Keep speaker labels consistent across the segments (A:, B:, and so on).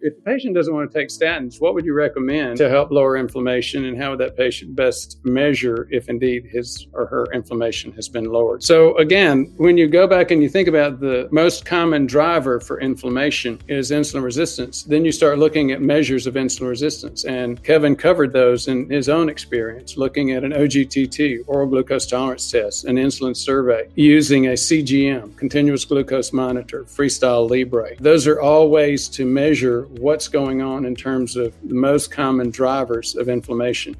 A: If a patient doesn't want to take statins, what would you recommend to help lower inflammation and how would that patient best measure if indeed his or her inflammation has been lowered? So again, when you go back and you think about the most common driver for inflammation is insulin resistance, then you start looking at measures of insulin resistance. And Kevin covered those in his own experience, looking at an OGTT, oral glucose tolerance test, an insulin survey, using a CGM, continuous glucose monitor, Freestyle Libre. Those are all ways to measure what's going on in terms of the most common drivers of inflammation.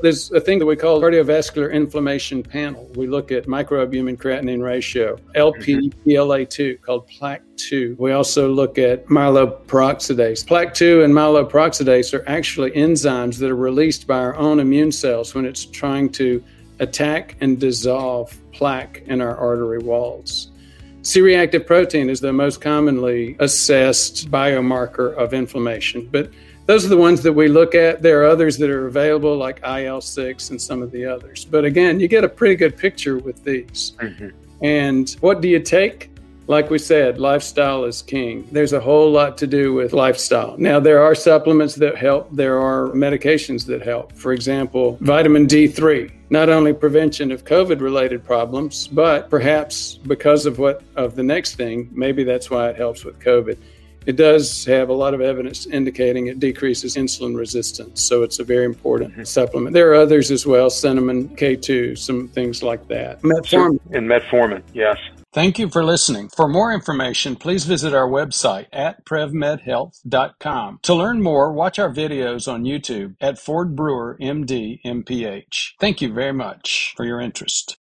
A: There's a thing that we call cardiovascular inflammation panel. We look at microalbumin creatinine ratio, LP mm-hmm. PLA2 called plaque 2. We also look at myeloperoxidase. Plaque 2 and myeloperoxidase are actually enzymes that are released by our own immune cells when it's trying to attack and dissolve plaque in our artery walls. C reactive protein is the most commonly assessed biomarker of inflammation, but those are the ones that we look at. There are others that are available, like IL 6 and some of the others. But again, you get a pretty good picture with these. Mm-hmm. And what do you take? Like we said, lifestyle is king. There's a whole lot to do with lifestyle. Now, there are supplements that help, there are medications that help. For example, vitamin D3, not only prevention of COVID related problems, but perhaps because of what of the next thing, maybe that's why it helps with COVID. It does have a lot of evidence indicating it decreases insulin resistance, so it's a very important mm-hmm. supplement. There are others as well, cinnamon K2, some things like that.
B: Metformin. And metformin, yes.
A: Thank you for listening. For more information, please visit our website at prevmedhealth.com. To learn more, watch our videos on YouTube at Ford Brewer MD MPH. Thank you very much for your interest.